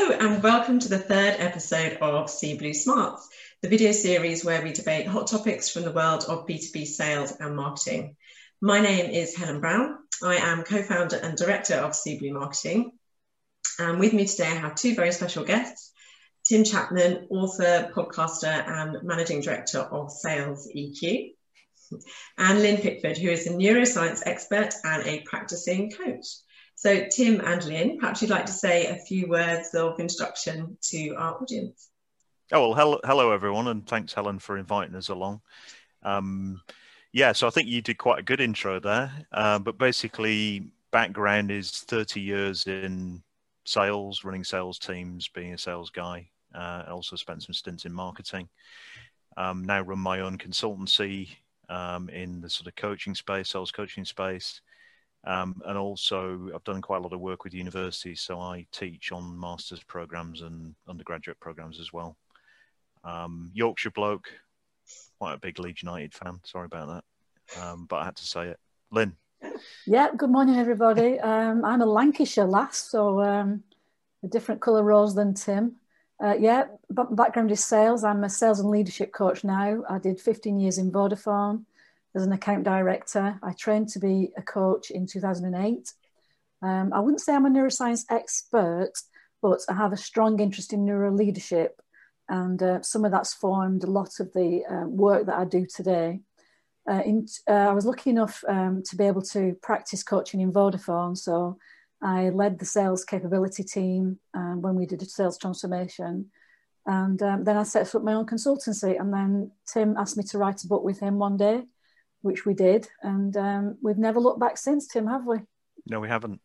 Hello, and welcome to the third episode of Seeblue Smarts, the video series where we debate hot topics from the world of B2B sales and marketing. My name is Helen Brown. I am co founder and director of Seeblue Marketing. And with me today, I have two very special guests Tim Chapman, author, podcaster, and managing director of Sales EQ, and Lynn Pickford, who is a neuroscience expert and a practicing coach. So, Tim and Lynn, perhaps you'd like to say a few words of introduction to our audience. Oh, well, hello, hello everyone, and thanks, Helen, for inviting us along. Um, yeah, so I think you did quite a good intro there, uh, but basically, background is 30 years in sales, running sales teams, being a sales guy. Uh, also spent some stints in marketing. Um, now run my own consultancy um, in the sort of coaching space, sales coaching space. Um, and also, I've done quite a lot of work with universities, so I teach on master's programs and undergraduate programs as well. Um, Yorkshire bloke, quite a big Leeds United fan. Sorry about that, um, but I had to say it. Lynn. Yeah. Good morning, everybody. Um, I'm a Lancashire lass, so um, a different colour rose than Tim. Uh, yeah, background is sales. I'm a sales and leadership coach now. I did 15 years in Vodafone as an account director. I trained to be a coach in 2008. Um, I wouldn't say I'm a neuroscience expert, but I have a strong interest in neuro leadership, and uh, some of that's formed a lot of the uh, work that I do today. Uh, in, uh, I was lucky enough um, to be able to practice coaching in Vodafone, so I led the sales capability team um, when we did a sales transformation. And um, then I set up my own consultancy. And then Tim asked me to write a book with him one day which we did, and um, we've never looked back since. Tim, have we? No, we haven't.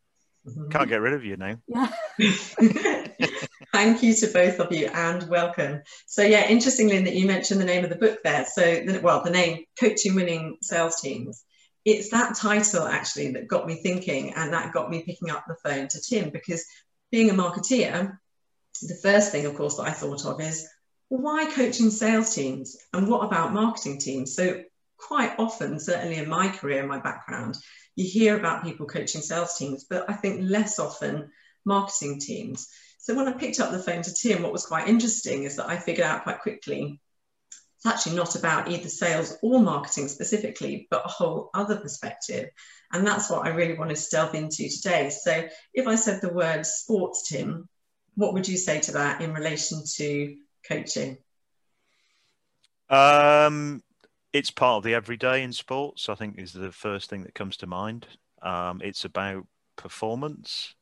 Mm-hmm. Can't get rid of you now. Yeah. Thank you to both of you and welcome. So yeah, interestingly that you mentioned the name of the book there. So well, the name Coaching Winning Sales Teams. It's that title actually that got me thinking and that got me picking up the phone to Tim because being a marketeer, the first thing of course that I thought of is why coaching sales teams and what about marketing teams? So quite often, certainly in my career my background, you hear about people coaching sales teams, but I think less often marketing teams. So when I picked up the phone to Tim, what was quite interesting is that I figured out quite quickly it's actually not about either sales or marketing specifically, but a whole other perspective. And that's what I really wanted to delve into today. So if I said the word sports, Tim, what would you say to that in relation to coaching? Um, it's part of the everyday in sports. I think is the first thing that comes to mind. Um, it's about performance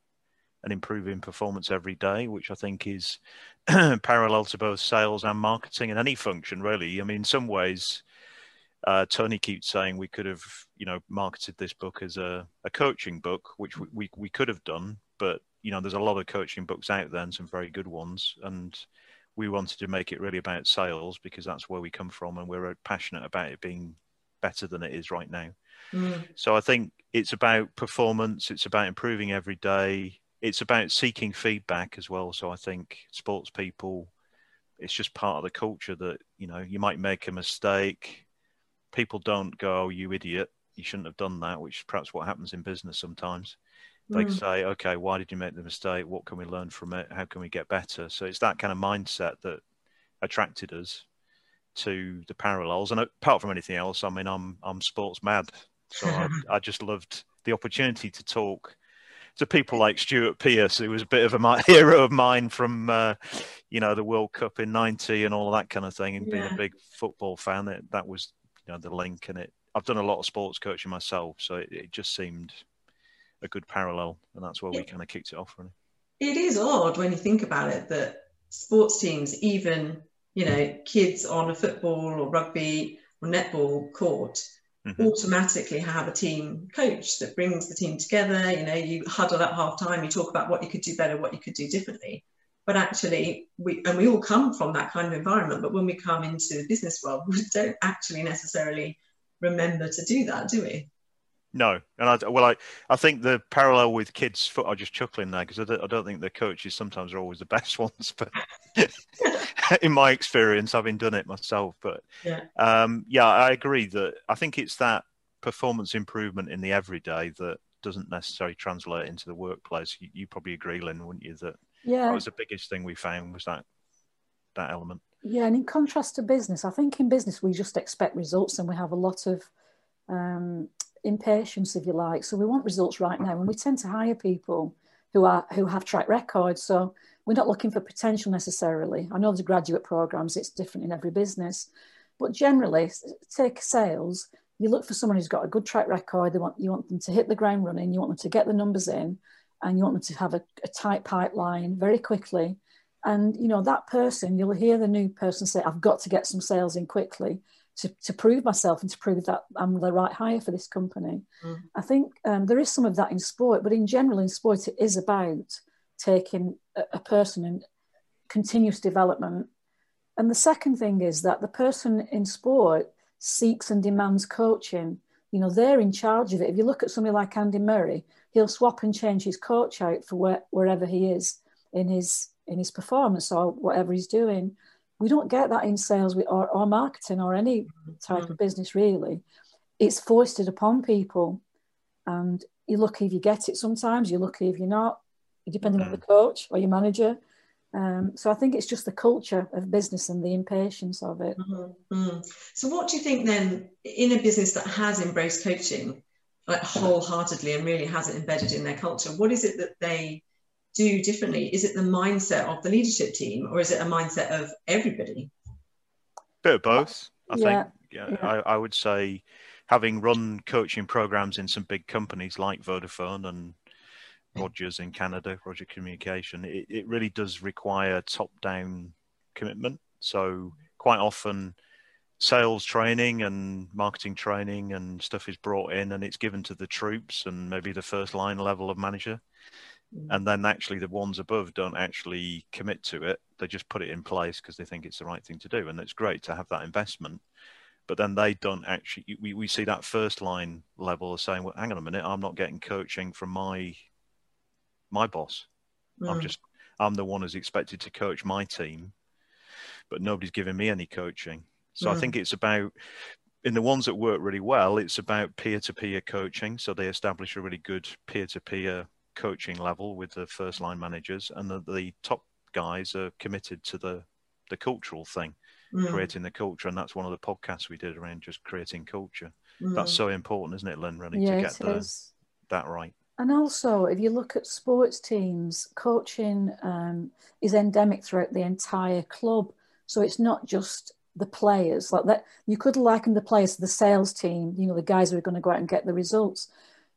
and improving performance every day, which I think is parallel to both sales and marketing and any function really. I mean, in some ways, uh, Tony keeps saying we could have, you know, marketed this book as a, a coaching book, which we, we, we could have done, but you know, there's a lot of coaching books out there and some very good ones, and we wanted to make it really about sales because that's where we come from and we're passionate about it being better than it is right now. Mm. So I think it's about performance, it's about improving every day, it's about seeking feedback as well. So I think sports people, it's just part of the culture that, you know, you might make a mistake. People don't go, oh, you idiot, you shouldn't have done that, which is perhaps what happens in business sometimes they mm. say, okay, why did you make the mistake? What can we learn from it? How can we get better? So it's that kind of mindset that attracted us to the parallels. And apart from anything else, I mean, I'm I'm sports mad, so I, I, just loved the opportunity to talk to people like Stuart Pearce, who was a bit of a hero of mine from, uh, you know, the World Cup in '90 and all of that kind of thing, and yeah. being a big football fan. That that was, you know, the link, and it. I've done a lot of sports coaching myself, so it, it just seemed a good parallel, and that's where we kind of kicked it off. Really, it is odd when you think about it that sports teams, even you know, kids on a football or rugby or netball court, mm-hmm. automatically have a team coach that brings the team together. You know, you huddle at half time, you talk about what you could do better, what you could do differently. But actually, we and we all come from that kind of environment. But when we come into the business world, we don't actually necessarily remember to do that, do we? No, and I well, I, I think the parallel with kids' foot. I'm just chuckling there because I don't, I don't think the coaches sometimes are always the best ones. But in my experience, having done it myself, but yeah, um, yeah, I agree that I think it's that performance improvement in the everyday that doesn't necessarily translate into the workplace. You, you probably agree, Lynn, wouldn't you? That yeah, that was the biggest thing we found was that that element. Yeah, and in contrast to business, I think in business we just expect results, and we have a lot of um, impatience, if you like. So we want results right now, and we tend to hire people who are who have track records. So we're not looking for potential necessarily. I know there's graduate programs; it's different in every business, but generally, take sales. You look for someone who's got a good track record. They want you want them to hit the ground running. You want them to get the numbers in, and you want them to have a, a tight pipeline very quickly. And you know that person, you'll hear the new person say, "I've got to get some sales in quickly." To, to prove myself and to prove that I'm the right hire for this company. Mm. I think um, there is some of that in sport, but in general, in sport, it is about taking a, a person and continuous development. And the second thing is that the person in sport seeks and demands coaching. You know, they're in charge of it. If you look at somebody like Andy Murray, he'll swap and change his coach out for where, wherever he is in his in his performance or whatever he's doing. We don't get that in sales or, or marketing or any type of business, really. It's foisted upon people. And you're lucky if you get it sometimes, you're lucky if you're not, depending mm-hmm. on the mm. coach or your manager. Um, so I think it's just the culture of business and the impatience of it. Mm-hmm. So, what do you think then in a business that has embraced coaching like wholeheartedly and really has it embedded in their culture? What is it that they do differently? Is it the mindset of the leadership team or is it a mindset of everybody? Bit of both, I yeah. think. Yeah, yeah. I, I, would say having run coaching programs in some big companies like Vodafone and Rogers in Canada, Roger Communication, it, it really does require top down commitment. So quite often sales training and marketing training and stuff is brought in and it's given to the troops and maybe the first line level of manager. And then actually the ones above don't actually commit to it. They just put it in place because they think it's the right thing to do and it's great to have that investment. But then they don't actually we, we see that first line level of saying well hang on a minute i'm not getting coaching from my my boss. Mm. i'm just i'm the one who's expected to coach my team but nobody's giving me any coaching. So mm. i think it's about in the ones that work really well it's about peer-to-peer coaching. So they establish a really good peer-to-peer coaching level with the first line managers, and the, the top guys are committed to the the cultural thing, mm. creating the culture, and that's one of the podcasts we did around just creating culture. Mm. That's so important, isn't it, Lynn? Really, yeah, to get the, that right. And also, if you look at sports teams, coaching um, is endemic throughout the entire club. So it's not just the players like that. You could liken the players to the sales team. You know, the guys who are going to go out and get the results.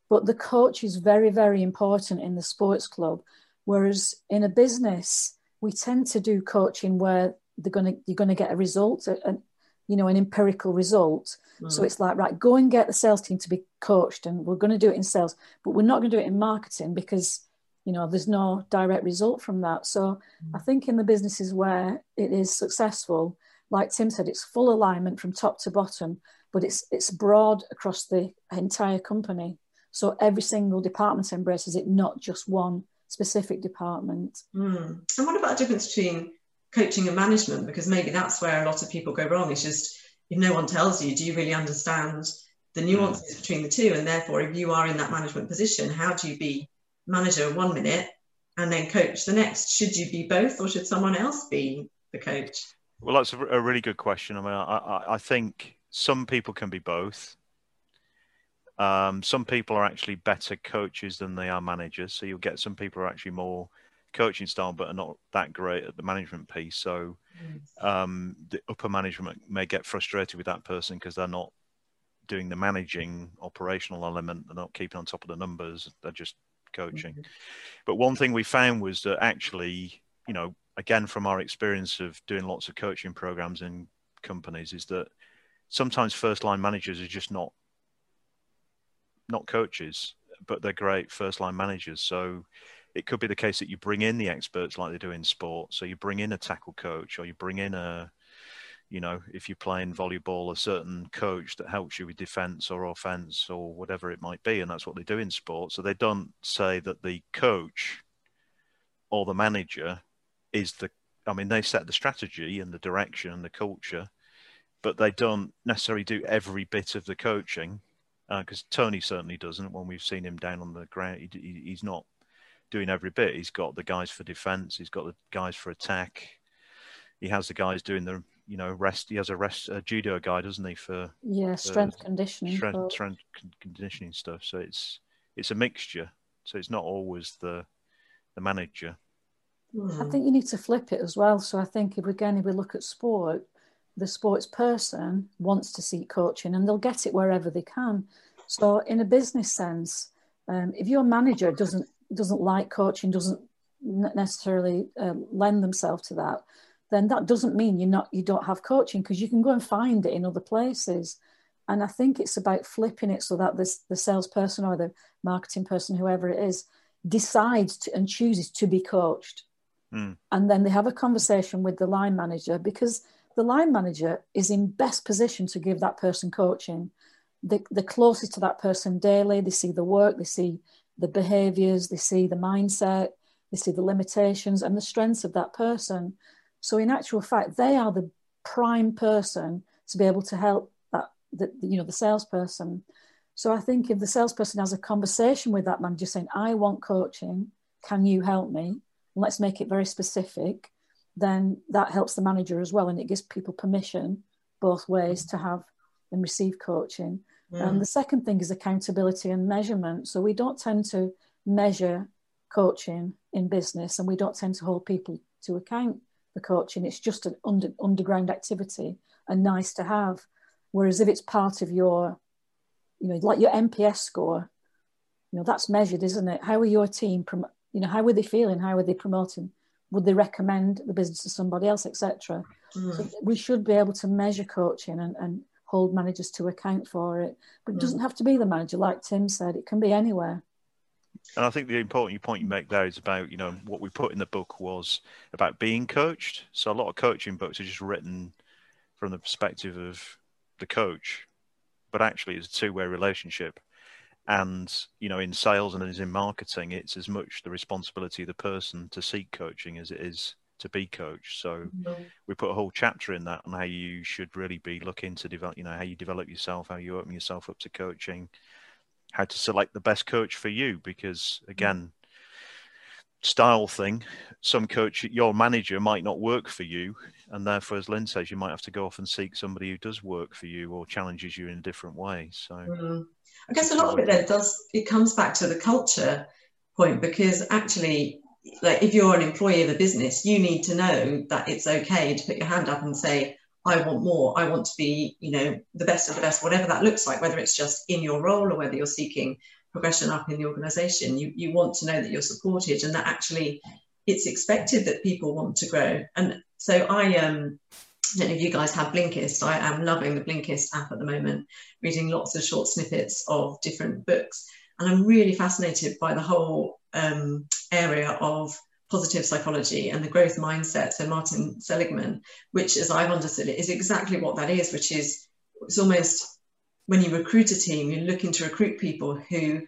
But the coach is very, very important in the sports club. Whereas in a business, we tend to do coaching where they're gonna you're gonna get a result, a, you know, an empirical result. Mm. So it's like, right, go and get the sales team to be coached, and we're going to do it in sales, but we're not going to do it in marketing because, you know, there's no direct result from that. So mm. I think in the businesses where it is successful, like Tim said, it's full alignment from top to bottom, but it's it's broad across the entire company. So every single department embraces it, not just one specific department. Mm. And what about the difference between coaching and management? Because maybe that's where a lot of people go wrong. It's just if no one tells you, do you really understand the nuances mm. between the two? And therefore, if you are in that management position, how do you be manager one minute and then coach the next? Should you be both, or should someone else be the coach? Well, that's a, a really good question. I mean, I, I, I think some people can be both. Um, some people are actually better coaches than they are managers. So you'll get some people are actually more coaching style, but are not that great at the management piece. So um, the upper management may get frustrated with that person because they're not doing the managing operational element. They're not keeping on top of the numbers. They're just coaching. Mm-hmm. But one thing we found was that actually, you know, again from our experience of doing lots of coaching programs in companies, is that sometimes first line managers are just not not coaches, but they're great first line managers. So it could be the case that you bring in the experts like they do in sport. So you bring in a tackle coach or you bring in a, you know, if you're playing volleyball, a certain coach that helps you with defense or offense or whatever it might be. And that's what they do in sport. So they don't say that the coach or the manager is the, I mean, they set the strategy and the direction and the culture, but they don't necessarily do every bit of the coaching because uh, Tony certainly doesn't. When we've seen him down on the ground, he, he, he's not doing every bit. He's got the guys for defence. He's got the guys for attack. He has the guys doing the you know rest. He has a rest a judo guy, doesn't he? For yeah, strength for conditioning, strength, strength conditioning stuff. So it's it's a mixture. So it's not always the the manager. I think you need to flip it as well. So I think if we again, if we look at sport, the sports person wants to seek coaching and they'll get it wherever they can. So in a business sense, um, if your manager doesn't doesn't like coaching, doesn't necessarily uh, lend themselves to that, then that doesn't mean you're not you don't have coaching because you can go and find it in other places. And I think it's about flipping it so that this the salesperson or the marketing person, whoever it is, decides to, and chooses to be coached. Mm. And then they have a conversation with the line manager because the line manager is in best position to give that person coaching. The, the closest to that person daily, they see the work, they see the behaviors, they see the mindset, they see the limitations and the strengths of that person. So in actual fact, they are the prime person to be able to help that, the, you know, the salesperson. So I think if the salesperson has a conversation with that manager saying, I want coaching, can you help me? let's make it very specific, then that helps the manager as well. And it gives people permission both ways to have and receive coaching. Yeah. And mm. the second thing is accountability and measurement. So we don't tend to measure coaching in business and we don't tend to hold people to account for coaching. It's just an under, underground activity and nice to have. Whereas if it's part of your, you know, like your NPS score, you know, that's measured, isn't it? How are your team prom- you know how are they feeling how are they promoting would they recommend the business to somebody else etc mm. so we should be able to measure coaching and, and hold managers to account for it but it mm. doesn't have to be the manager like tim said it can be anywhere and I think the important point you make there is about, you know, what we put in the book was about being coached. So a lot of coaching books are just written from the perspective of the coach, but actually it's a two-way relationship and you know in sales and as in marketing it's as much the responsibility of the person to seek coaching as it is to be coached so mm-hmm. we put a whole chapter in that on how you should really be looking to develop you know how you develop yourself how you open yourself up to coaching how to select the best coach for you because again style thing some coach your manager might not work for you and therefore as lynn says you might have to go off and seek somebody who does work for you or challenges you in a different way so. Mm-hmm. I guess a lot of it then does it comes back to the culture point because actually like if you're an employee of a business you need to know that it's okay to put your hand up and say I want more. I want to be you know the best of the best whatever that looks like whether it's just in your role or whether you're seeking progression up in the organization you you want to know that you're supported and that actually it's expected that people want to grow and so I um don't know if you guys have Blinkist. I am loving the Blinkist app at the moment, reading lots of short snippets of different books. And I'm really fascinated by the whole um, area of positive psychology and the growth mindset. So, Martin Seligman, which, as I've understood it, is exactly what that is, which is it's almost when you recruit a team, you're looking to recruit people who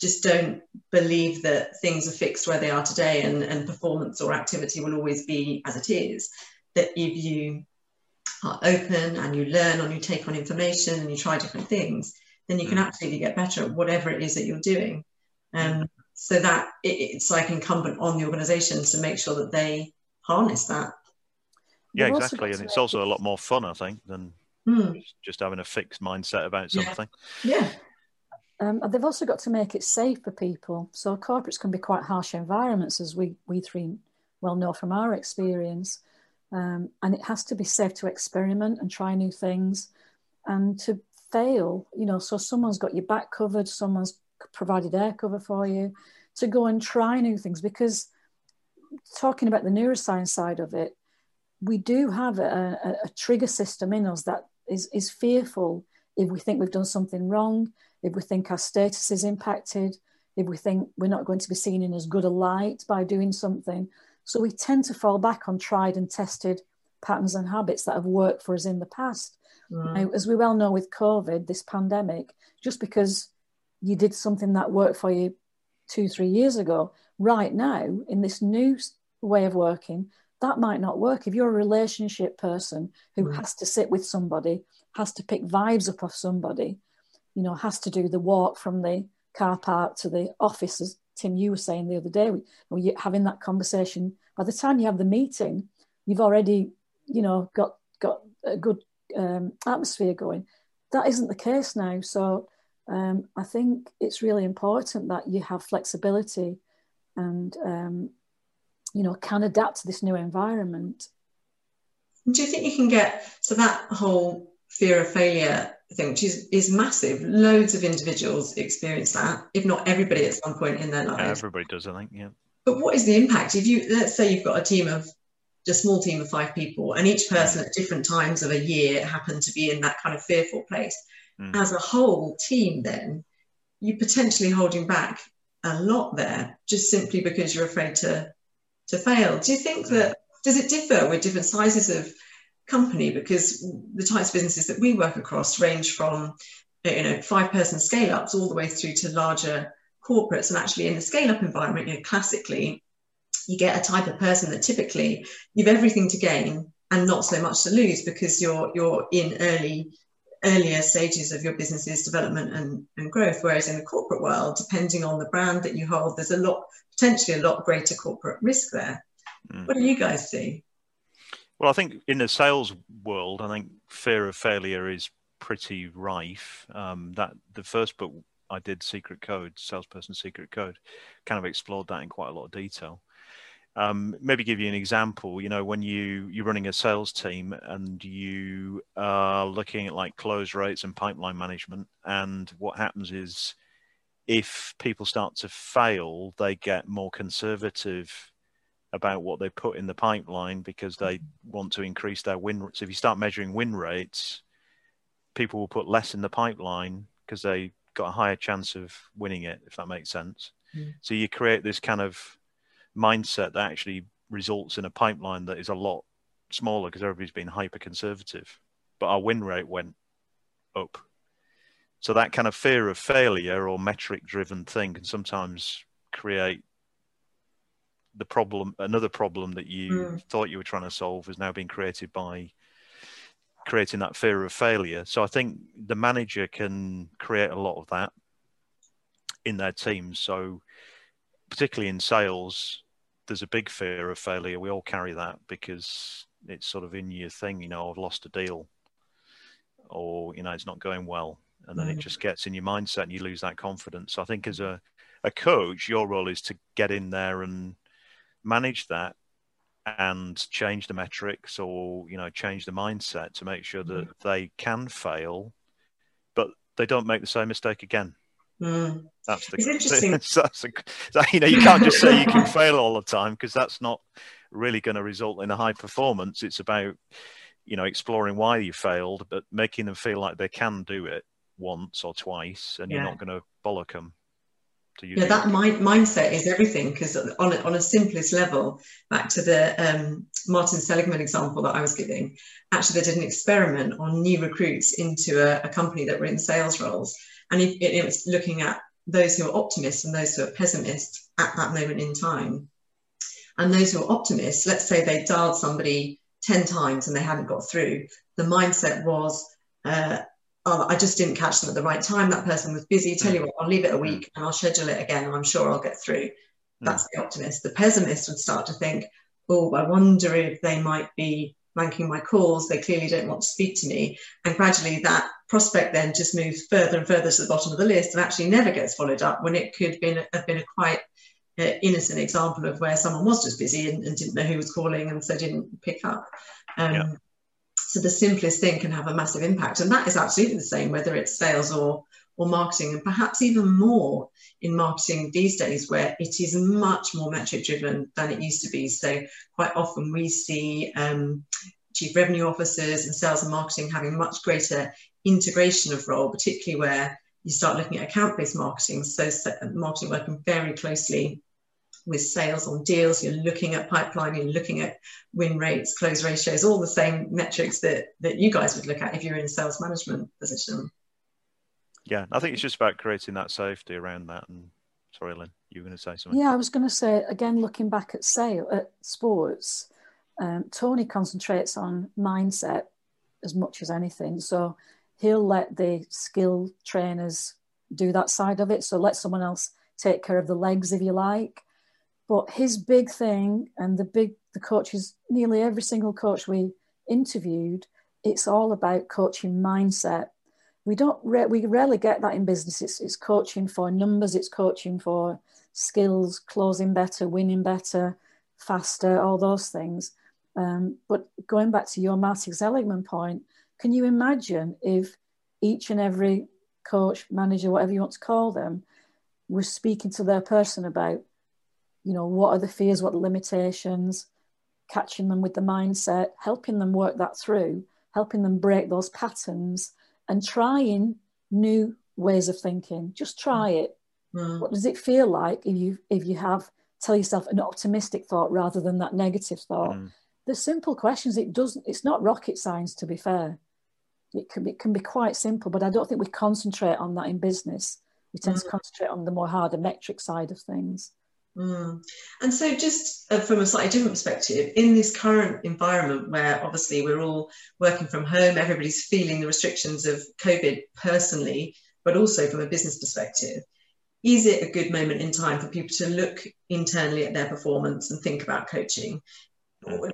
just don't believe that things are fixed where they are today and, and performance or activity will always be as it is. That if you are open and you learn and you take on information and you try different things, then you can mm. absolutely get better at whatever it is that you're doing. Um, so that it, it's like incumbent on the organisation to make sure that they harness that. Yeah, exactly, and it's also a lot more fun, I think, than mm. just having a fixed mindset about something. Yeah. yeah. Um, they've also got to make it safe for people. So corporates can be quite harsh environments, as we we three well know from our experience. Um, and it has to be safe to experiment and try new things and to fail. You know, so someone's got your back covered, someone's provided air cover for you to go and try new things. Because talking about the neuroscience side of it, we do have a, a, a trigger system in us that is, is fearful if we think we've done something wrong, if we think our status is impacted, if we think we're not going to be seen in as good a light by doing something. So we tend to fall back on tried and tested patterns and habits that have worked for us in the past. Right. Now, as we well know with COVID, this pandemic, just because you did something that worked for you two, three years ago, right now, in this new way of working, that might not work. If you're a relationship person who right. has to sit with somebody, has to pick vibes up off somebody, you know, has to do the walk from the car park to the office, as Tim, you were saying the other day, we, having that conversation. By the time you have the meeting, you've already, you know, got got a good um, atmosphere going. That isn't the case now. So um, I think it's really important that you have flexibility and um, you know can adapt to this new environment. Do you think you can get to that whole fear of failure thing, which is, is massive? Loads of individuals experience that, if not everybody at some point in their lives. Everybody does, I think, yeah. But what is the impact? If you let's say you've got a team of a small team of five people, and each person at different times of a year happened to be in that kind of fearful place. Mm. As a whole team, then you're potentially holding back a lot there, just simply because you're afraid to to fail. Do you think that does it differ with different sizes of company? Because the types of businesses that we work across range from you know five person scale ups all the way through to larger corporates. And actually, in the scale up environment, you know, classically you get a type of person that typically you've everything to gain and not so much to lose because you're you're in early earlier stages of your business's development and, and growth whereas in the corporate world depending on the brand that you hold there's a lot potentially a lot greater corporate risk there. Mm. what do you guys see? Well i think in the sales world i think fear of failure is pretty rife. Um, that the first book i did secret code salesperson secret code kind of explored that in quite a lot of detail um, maybe give you an example you know when you you're running a sales team and you are looking at like close rates and pipeline management and what happens is if people start to fail they get more conservative about what they put in the pipeline because they want to increase their win rates so if you start measuring win rates people will put less in the pipeline because they got a higher chance of winning it if that makes sense mm. so you create this kind of mindset that actually results in a pipeline that is a lot smaller because everybody's been hyper conservative, but our win rate went up. So that kind of fear of failure or metric driven thing can sometimes create the problem another problem that you mm. thought you were trying to solve is now being created by creating that fear of failure. So I think the manager can create a lot of that in their teams. So particularly in sales, there's a big fear of failure. We all carry that because it's sort of in your thing. You know, I've lost a deal, or you know, it's not going well, and then mm. it just gets in your mindset, and you lose that confidence. So I think as a a coach, your role is to get in there and manage that and change the metrics or you know change the mindset to make sure that mm. they can fail but they don't make the same mistake again Mm. That's the it's interesting. That's a, you know, you can't just say you can fail all the time because that's not really going to result in a high performance. It's about you know exploring why you failed, but making them feel like they can do it once or twice, and yeah. you're not going to bollock them. yeah, that mind, mindset is everything because on a, on a simplest level, back to the um, Martin Seligman example that I was giving, actually they did an experiment on new recruits into a, a company that were in sales roles and it, it was looking at those who are optimists and those who are pessimists at that moment in time. And those who are optimists, let's say they dialed somebody 10 times and they hadn't got through, the mindset was, uh, oh, I just didn't catch them at the right time. That person was busy. Tell you mm. what, I'll leave it a mm. week and I'll schedule it again and I'm sure I'll get through. Mm. That's the optimist. The pessimist would start to think, oh, I wonder if they might be ranking my calls. They clearly don't want to speak to me. And gradually that prospect then just moves further and further to the bottom of the list and actually never gets followed up when it could been, have been a quite uh, innocent example of where someone was just busy and, and, didn't know who was calling and so didn't pick up. Um, yeah. So the simplest thing can have a massive impact. And that is absolutely the same, whether it's sales or or marketing, and perhaps even more in marketing these days, where it is much more metric driven than it used to be. So, quite often we see um, chief revenue officers and sales and marketing having much greater integration of role, particularly where you start looking at account based marketing. So, marketing working very closely with sales on deals, you're looking at pipeline, you're looking at win rates, close ratios, all the same metrics that, that you guys would look at if you're in a sales management position. Yeah, I think it's just about creating that safety around that. And sorry, Lynn, you were going to say something. Yeah, I was going to say again, looking back at sale at sports, um, Tony concentrates on mindset as much as anything. So he'll let the skill trainers do that side of it. So let someone else take care of the legs, if you like. But his big thing, and the big the coaches, nearly every single coach we interviewed, it's all about coaching mindset. We don't re- we rarely get that in business. It's, it's coaching for numbers. It's coaching for skills, closing better, winning better, faster, all those things. Um, but going back to your Martin Seligman point, can you imagine if each and every coach, manager, whatever you want to call them, was speaking to their person about, you know, what are the fears, what are the limitations, catching them with the mindset, helping them work that through, helping them break those patterns, and trying new ways of thinking. Just try it. Mm. What does it feel like if you if you have tell yourself an optimistic thought rather than that negative thought? Mm. The simple questions. It doesn't. It's not rocket science, to be fair. It can be, it can be quite simple, but I don't think we concentrate on that in business. We tend mm. to concentrate on the more harder metric side of things. Mm. And so, just uh, from a slightly different perspective, in this current environment where obviously we're all working from home, everybody's feeling the restrictions of COVID personally, but also from a business perspective, is it a good moment in time for people to look internally at their performance and think about coaching?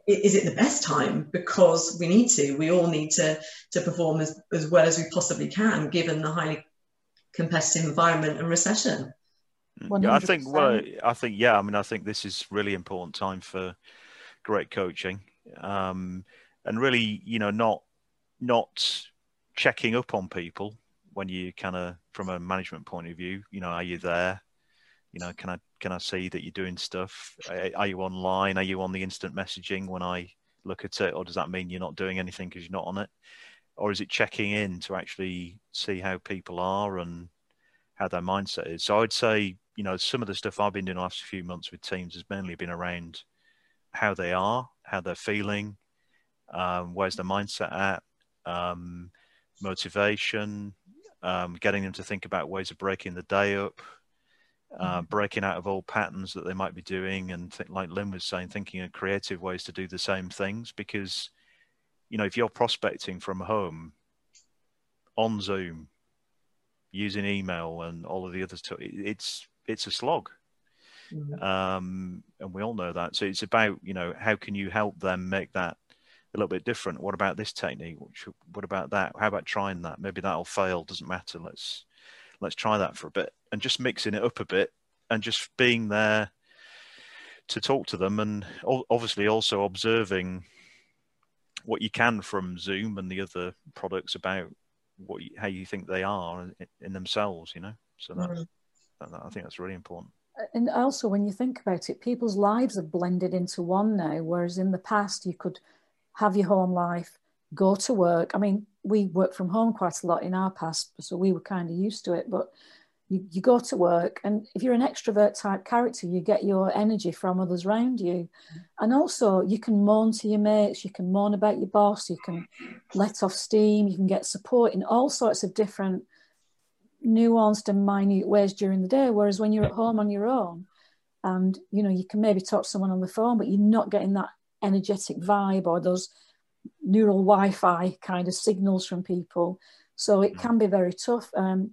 Is it the best time? Because we need to, we all need to, to perform as, as well as we possibly can, given the highly competitive environment and recession. 100%. Yeah, I think well, I think yeah. I mean, I think this is really important time for great coaching, um, and really, you know, not not checking up on people when you kind of from a management point of view. You know, are you there? You know, can I can I see that you're doing stuff? Are you online? Are you on the instant messaging when I look at it, or does that mean you're not doing anything because you're not on it? Or is it checking in to actually see how people are and how their mindset is? So I'd say you know, some of the stuff I've been doing the last few months with teams has mainly been around how they are, how they're feeling, um, where's the mindset at, um, motivation, um, getting them to think about ways of breaking the day up, uh, mm-hmm. breaking out of old patterns that they might be doing, and th- like Lynn was saying, thinking of creative ways to do the same things. Because, you know, if you're prospecting from home on Zoom, using email and all of the other stuff, it's it's a slog. Mm-hmm. Um, and we all know that. So it's about, you know, how can you help them make that a little bit different? What about this technique? What about that? How about trying that? Maybe that'll fail. Doesn't matter. Let's let's try that for a bit and just mixing it up a bit and just being there to talk to them and obviously also observing what you can from Zoom and the other products about what you, how you think they are in, themselves. You know, so that's. Mm-hmm I think that's really important. And also, when you think about it, people's lives have blended into one now, whereas in the past, you could have your home life, go to work. I mean, we work from home quite a lot in our past, so we were kind of used to it. But you, you go to work, and if you're an extrovert type character, you get your energy from others around you. Mm-hmm. And also, you can moan to your mates, you can moan about your boss, you can let off steam, you can get support in all sorts of different nuanced and minute ways during the day. Whereas when you're at home on your own, and you know you can maybe talk to someone on the phone, but you're not getting that energetic vibe or those neural Wi-Fi kind of signals from people. So it can be very tough. Um,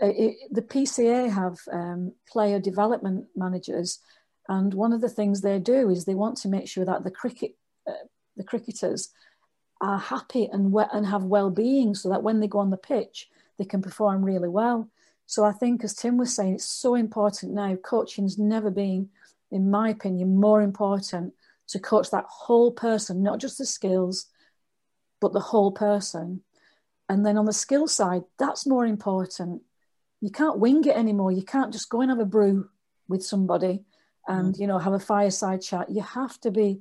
it, the PCA have um, player development managers, and one of the things they do is they want to make sure that the cricket, uh, the cricketers, are happy and we- and have well-being, so that when they go on the pitch, they can perform really well. So I think, as Tim was saying, it's so important now. Coaching's never been, in my opinion, more important to coach that whole person, not just the skills, but the whole person. And then on the skill side, that's more important. You can't wing it anymore. You can't just go and have a brew with somebody and mm. you know have a fireside chat. You have to be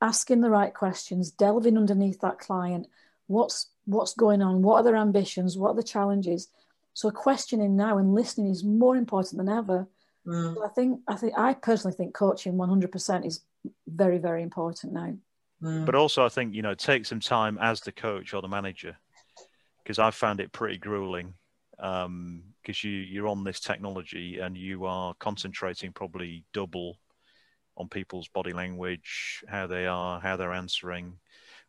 asking the right questions, delving underneath that client. What's what's going on, what are their ambitions, what are the challenges. So questioning now and listening is more important than ever. Mm. So I think I think I personally think coaching 100% is very very important now. Mm. But also I think you know take some time as the coach or the manager because I found it pretty grueling because um, you you're on this technology and you are concentrating probably double on people's body language, how they are, how they're answering.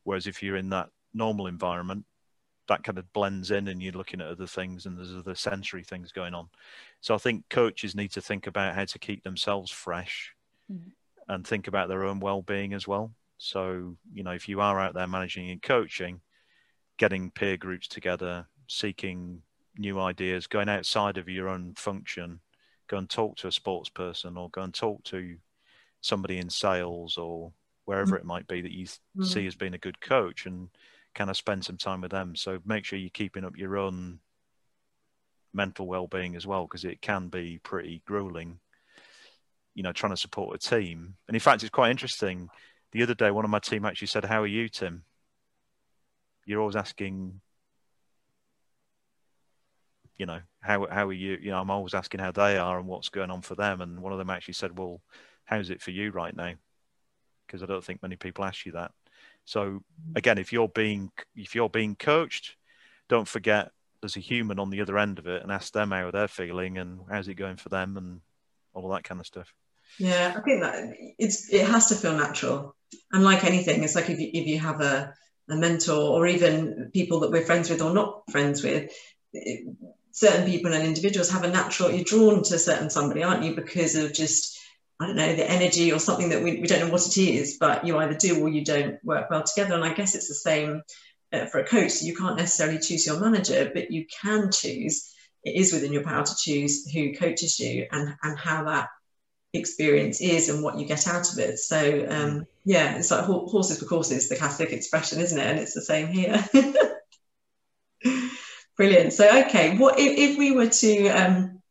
Whereas if you're in that normal environment, that kind of blends in and you're looking at other things and there's other sensory things going on. So I think coaches need to think about how to keep themselves fresh mm-hmm. And think about their own well-being as well. So, you know, if you are out there managing and coaching, getting peer groups together, seeking new ideas, going outside of your own function, go and talk to a sports person or go and talk to somebody in sales or wherever mm-hmm. it might be that you mm-hmm. see as being a good coach and kind of spend some time with them. So make sure you're keeping up your own mental well-being as well, because it can be pretty grueling. You know, trying to support a team, and in fact, it's quite interesting. The other day, one of my team actually said, "How are you, Tim?" You're always asking, you know, how how are you? You know, I'm always asking how they are and what's going on for them. And one of them actually said, "Well, how's it for you right now?" Because I don't think many people ask you that. So again, if you're being if you're being coached, don't forget there's a human on the other end of it, and ask them how they're feeling and how's it going for them, and all that kind of stuff. Yeah, I think that it's it has to feel natural, and like anything, it's like if you if you have a a mentor or even people that we're friends with or not friends with. It, certain people and individuals have a natural you're drawn to certain somebody aren't you because of just I don't know, the energy or something that we, we don't know what it is, but you either do or you don't work well together. And I guess it's the same uh, for a coach. So you can't necessarily choose your manager, but you can choose. It is within your power to choose who coaches you and, and how that experience is and what you get out of it. So um, yeah, it's like horses for courses, the Catholic expression, isn't it? And it's the same here. Brilliant. So okay, what if, if we were to um,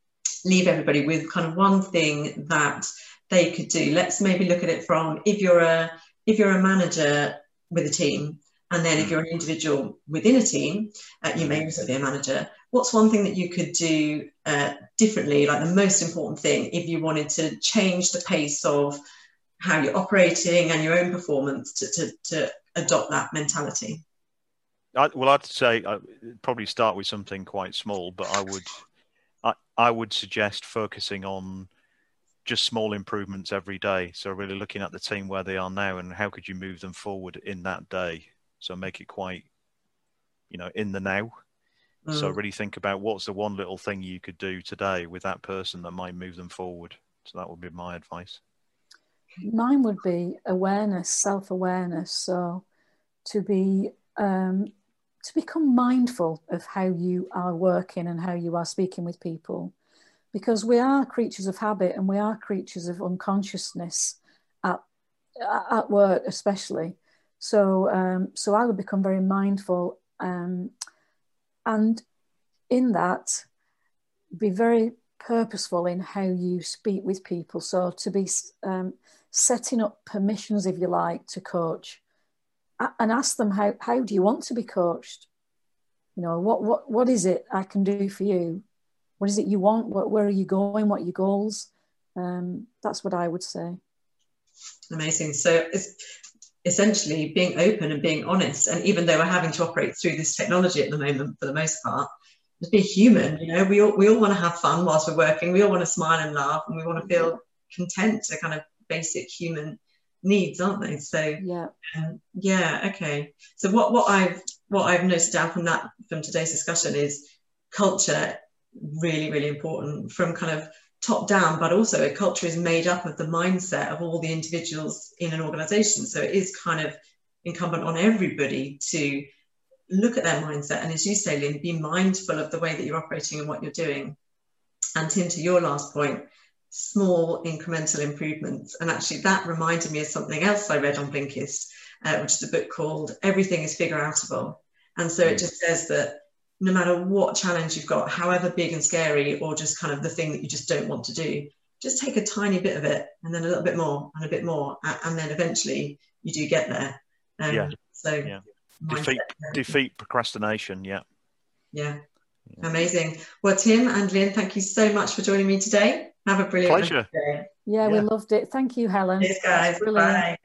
leave everybody with kind of one thing that they could do. Let's maybe look at it from if you're a if you're a manager with a team, and then if you're an individual within a team, uh, you may also be a manager. What's one thing that you could do uh, differently, like the most important thing, if you wanted to change the pace of how you're operating and your own performance to, to, to adopt that mentality? I, well, I'd say I'd probably start with something quite small, but I would I, I would suggest focusing on just small improvements every day. So really looking at the team where they are now and how could you move them forward in that day. So make it quite, you know, in the now. Mm. So really think about what's the one little thing you could do today with that person that might move them forward. So that would be my advice. Mine would be awareness, self-awareness. So to be um, to become mindful of how you are working and how you are speaking with people because we are creatures of habit and we are creatures of unconsciousness at, at work especially so um, so i would become very mindful um, and in that be very purposeful in how you speak with people so to be um, setting up permissions if you like to coach and ask them how, how do you want to be coached you know what what what is it i can do for you what is it you want? What, where are you going? What are your goals? Um, that's what I would say. Amazing. So it's essentially being open and being honest. And even though we're having to operate through this technology at the moment, for the most part, just be human. You know, we all, we all want to have fun whilst we're working. We all want to smile and laugh, and we want to feel content to kind of basic human needs, aren't they? So yeah, um, yeah, okay. So what what I've what I've noted down from that from today's discussion is culture really, really important from kind of top down, but also a culture is made up of the mindset of all the individuals in an organization. So it is kind of incumbent on everybody to look at their mindset. And as you say, Lynn, be mindful of the way that you're operating and what you're doing. And Tim, to your last point, small incremental improvements. And actually, that reminded me of something else I read on Blinkist, uh, which is a book called Everything is Figureoutable. And so it just says that no matter what challenge you've got, however big and scary, or just kind of the thing that you just don't want to do, just take a tiny bit of it and then a little bit more and a bit more. And then eventually you do get there. Um, yeah. So yeah. defeat, defeat procrastination. Yeah. yeah. Yeah. Amazing. Well, Tim and Lynn, thank you so much for joining me today. Have a brilliant pleasure. Yeah, yeah, we loved it. Thank you, Helen. Cheers, guys. Bye.